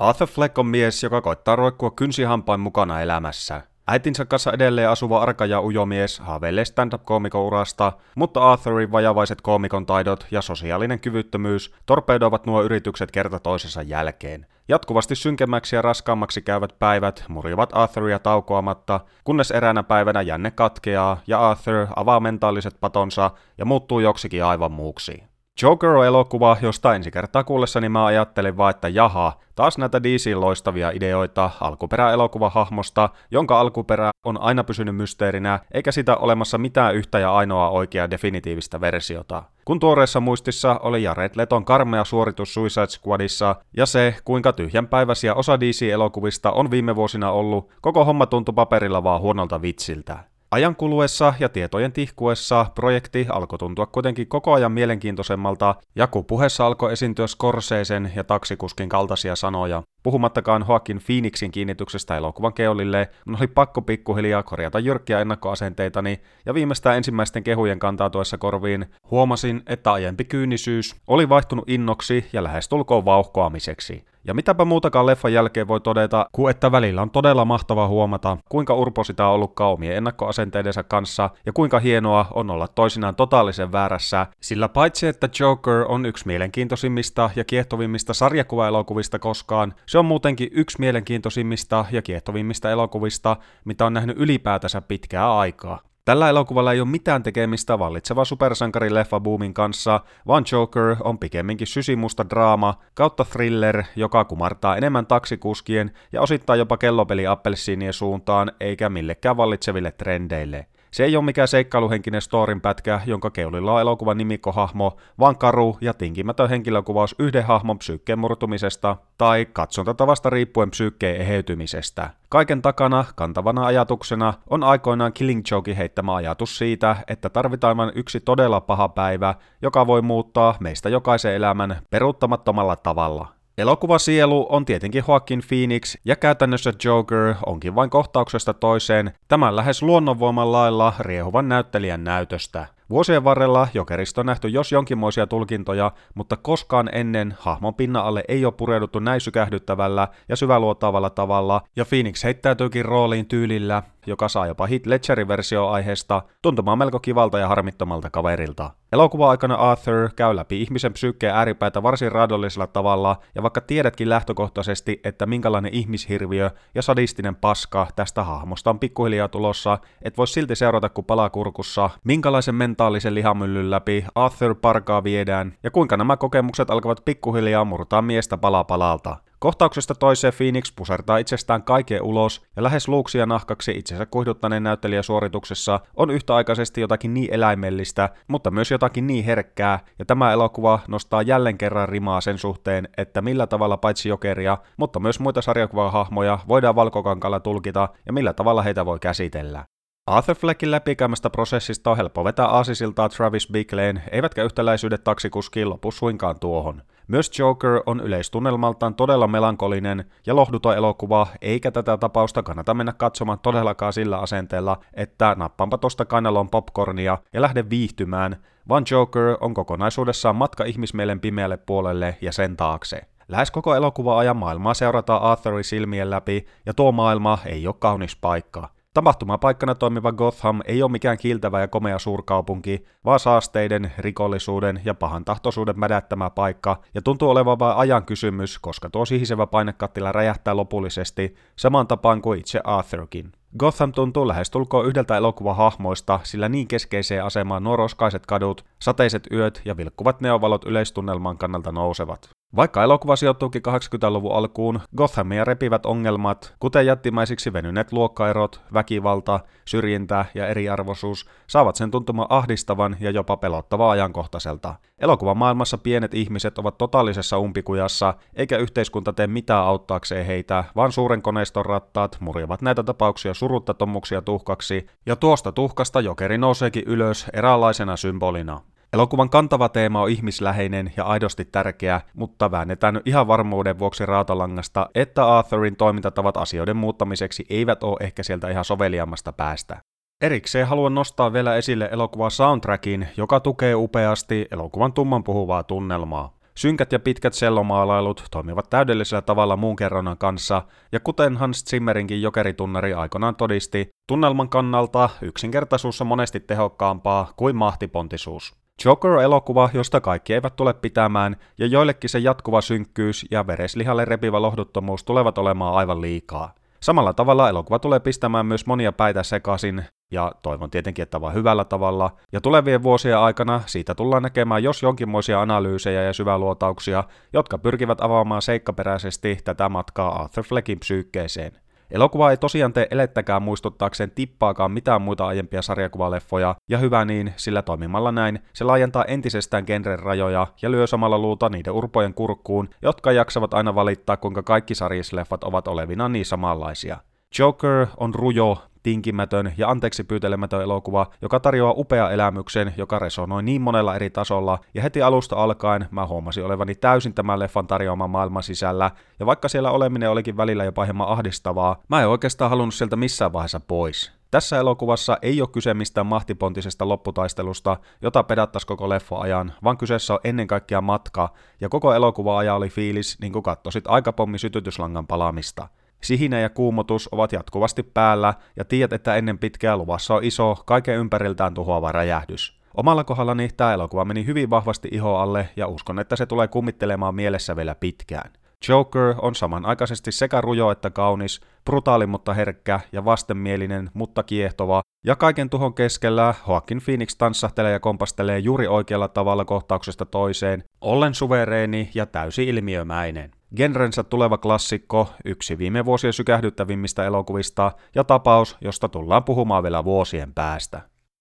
Arthur Fleck on mies, joka koittaa roikkua kynsihampain mukana elämässä. Äitinsä kanssa edelleen asuva arka ja ujomies haaveilee stand-up-koomikourasta, mutta Arthurin vajavaiset koomikon taidot ja sosiaalinen kyvyttömyys torpedoivat nuo yritykset kerta toisensa jälkeen. Jatkuvasti synkemmäksi ja raskaammaksi käyvät päivät murjivat Arthuria taukoamatta, kunnes eräänä päivänä jänne katkeaa ja Arthur avaa mentaaliset patonsa ja muuttuu joksikin aivan muuksi. Joker on elokuva, josta ensi kertaa kuullessani mä ajattelin vaan, että jaha, taas näitä DC loistavia ideoita alkuperä-elokuvahahmosta, jonka alkuperä on aina pysynyt mysteerinä, eikä sitä olemassa mitään yhtä ja ainoa oikeaa definitiivistä versiota. Kun tuoreessa muistissa oli Jared Leton karmea suoritus Suicide Squadissa ja se, kuinka tyhjänpäiväisiä osa DC-elokuvista on viime vuosina ollut, koko homma tuntui paperilla vaan huonolta vitsiltä. Ajan kuluessa ja tietojen tihkuessa projekti alkoi tuntua kuitenkin koko ajan mielenkiintoisemmalta, ja kun puheessa alkoi esiintyä Scorseesen ja taksikuskin kaltaisia sanoja, puhumattakaan Joaquin Phoenixin kiinnityksestä elokuvan keolille, mun oli pakko pikkuhiljaa korjata jyrkkiä ennakkoasenteitani, ja viimeistään ensimmäisten kehujen kantautuessa korviin huomasin, että aiempi kyynisyys oli vaihtunut innoksi ja lähestulkoon vauhkoamiseksi. Ja mitäpä muutakaan leffan jälkeen voi todeta, kuin että välillä on todella mahtavaa huomata, kuinka urpo sitä on ollutkaan omien ennakkoasenteidensa kanssa, ja kuinka hienoa on olla toisinaan totaalisen väärässä, sillä paitsi että Joker on yksi mielenkiintoisimmista ja kiehtovimmista sarjakuvaelokuvista koskaan, se on muutenkin yksi mielenkiintoisimmista ja kiehtovimmista elokuvista, mitä on nähnyt ylipäätänsä pitkää aikaa. Tällä elokuvalla ei ole mitään tekemistä vallitseva supersankarileffa boomin kanssa, vaan Joker on pikemminkin sysimusta draama kautta thriller, joka kumartaa enemmän taksikuskien ja osittain jopa kellopeli appelsiinien suuntaan, eikä millekään vallitseville trendeille. Se ei ole mikään seikkailuhenkinen storin pätkä, jonka keulilla on elokuvan nimikkohahmo, vaan karu ja tinkimätön henkilökuvaus yhden hahmon psyykkeen murtumisesta tai katsontatavasta riippuen psyykkeen eheytymisestä. Kaiken takana kantavana ajatuksena on aikoinaan Killing Joke heittämä ajatus siitä, että tarvitaan vain yksi todella paha päivä, joka voi muuttaa meistä jokaisen elämän peruuttamattomalla tavalla. Elokuva Sielu on tietenkin Joaquin Phoenix, ja käytännössä Joker onkin vain kohtauksesta toiseen tämän lähes luonnonvoiman lailla riehuvan näyttelijän näytöstä. Vuosien varrella Jokerista on nähty jos jonkinmoisia tulkintoja, mutta koskaan ennen hahmon pinnan alle ei ole pureuduttu näin sykähdyttävällä ja syväluotaavalla tavalla, ja Phoenix heittäytyykin rooliin tyylillä, joka saa jopa Hit Ledgerin versio aiheesta tuntumaan melko kivalta ja harmittomalta kaverilta. Elokuva-aikana Arthur käy läpi ihmisen psyykkeen ääripäitä varsin raadollisella tavalla, ja vaikka tiedätkin lähtökohtaisesti, että minkälainen ihmishirviö ja sadistinen paska tästä hahmosta on pikkuhiljaa tulossa, et voi silti seurata kuin palakurkussa, minkälaisen mentaalisen lihamyllyn läpi Arthur parkaa viedään, ja kuinka nämä kokemukset alkavat pikkuhiljaa murtaa miestä pala palalta. Kohtauksesta toiseen Phoenix pusertaa itsestään kaiken ulos ja lähes luuksia nahkaksi itsensä kuihduttaneen näyttelijäsuorituksessa on yhtäaikaisesti jotakin niin eläimellistä, mutta myös jotakin niin herkkää, ja tämä elokuva nostaa jälleen kerran rimaa sen suhteen, että millä tavalla paitsi jokeria, mutta myös muita sarjakuvahahmoja voidaan valkokankalla tulkita ja millä tavalla heitä voi käsitellä. Arthur Fleckin läpikäymästä prosessista on helppo vetää aasisiltaa Travis Bickleen, eivätkä yhtäläisyydet taksikuskiin lopu suinkaan tuohon. Myös Joker on yleistunnelmaltaan todella melankolinen ja lohduton elokuva, eikä tätä tapausta kannata mennä katsomaan todellakaan sillä asenteella, että nappaanpa tosta kainaloon popcornia ja lähde viihtymään, vaan Joker on kokonaisuudessaan matka ihmismielen pimeälle puolelle ja sen taakse. Lähes koko elokuva ajan maailmaa seurataan Arthurin silmien läpi, ja tuo maailma ei ole kaunis paikka. Tapahtumapaikkana toimiva Gotham ei ole mikään kiiltävä ja komea suurkaupunki, vaan saasteiden, rikollisuuden ja pahan tahtoisuuden mädättämä paikka, ja tuntuu olevan vain ajan kysymys, koska tuo sihisevä painekattila räjähtää lopullisesti, saman tapaan kuin itse Arthurkin. Gotham tuntuu lähestulkoon yhdeltä elokuvahahmoista, sillä niin keskeiseen asemaan nuo roskaiset kadut, sateiset yöt ja vilkkuvat neovalot yleistunnelman kannalta nousevat. Vaikka elokuva sijoittuukin 80-luvun alkuun, Gothamia repivät ongelmat, kuten jättimäisiksi venyneet luokkaerot, väkivalta, syrjintä ja eriarvoisuus, saavat sen tuntumaan ahdistavan ja jopa pelottavaa ajankohtaiselta. Elokuvan maailmassa pienet ihmiset ovat totaalisessa umpikujassa, eikä yhteiskunta tee mitään auttaakseen heitä, vaan suuren koneiston rattaat murjavat näitä tapauksia suruttomuuksia tuhkaksi, ja tuosta tuhkasta jokeri nouseekin ylös eräänlaisena symbolina. Elokuvan kantava teema on ihmisläheinen ja aidosti tärkeä, mutta väännetään nyt ihan varmuuden vuoksi rautalangasta, että Arthurin toimintatavat asioiden muuttamiseksi eivät ole ehkä sieltä ihan soveliammasta päästä. Erikseen haluan nostaa vielä esille elokuva soundtrackin, joka tukee upeasti elokuvan tumman puhuvaa tunnelmaa. Synkät ja pitkät sellomaalailut toimivat täydellisellä tavalla muun kerronnan kanssa, ja kuten Hans Zimmerinkin jokeritunnari aikoinaan todisti, tunnelman kannalta yksinkertaisuus on monesti tehokkaampaa kuin mahtipontisuus. Joker on elokuva, josta kaikki eivät tule pitämään, ja joillekin se jatkuva synkkyys ja vereslihalle repivä lohduttomuus tulevat olemaan aivan liikaa. Samalla tavalla elokuva tulee pistämään myös monia päitä sekaisin, ja toivon tietenkin, että vaan hyvällä tavalla. Ja tulevien vuosien aikana siitä tullaan näkemään jos jonkinmoisia analyysejä ja syväluotauksia, jotka pyrkivät avaamaan seikkaperäisesti tätä matkaa Arthur Fleckin psyykkeeseen. Elokuva ei tosiaan tee elettäkään muistuttaakseen tippaakaan mitään muita aiempia sarjakuvaleffoja, ja hyvä niin, sillä toimimalla näin se laajentaa entisestään genren rajoja ja lyö samalla luuta niiden urpojen kurkkuun, jotka jaksavat aina valittaa, kuinka kaikki sarjisleffat ovat olevinaan niin samanlaisia. Joker on rujo, tinkimätön ja anteeksi pyytelemätön elokuva, joka tarjoaa upea elämyksen, joka resonoi niin monella eri tasolla, ja heti alusta alkaen mä huomasin olevani täysin tämän leffan tarjoaman maailman sisällä, ja vaikka siellä oleminen olikin välillä jopa hieman ahdistavaa, mä en oikeastaan halunnut sieltä missään vaiheessa pois. Tässä elokuvassa ei ole kyse mistään mahtipontisesta lopputaistelusta, jota pedattaisi koko leffa ajan, vaan kyseessä on ennen kaikkea matka, ja koko elokuva aja oli fiilis, niin kuin kattoisit aikapommi sytytyslangan palamista. Sihinä ja kuumotus ovat jatkuvasti päällä ja tiedät, että ennen pitkää luvassa on iso, kaiken ympäriltään tuhoava räjähdys. Omalla kohdallani tämä elokuva meni hyvin vahvasti iho alle ja uskon, että se tulee kummittelemaan mielessä vielä pitkään. Joker on samanaikaisesti sekä rujo että kaunis, brutaali mutta herkkä ja vastenmielinen mutta kiehtova, ja kaiken tuhon keskellä Joaquin Phoenix tanssahtelee ja kompastelee juuri oikealla tavalla kohtauksesta toiseen, ollen suvereeni ja täysin ilmiömäinen. Genrensä tuleva klassikko, yksi viime vuosien sykähdyttävimmistä elokuvista ja tapaus, josta tullaan puhumaan vielä vuosien päästä.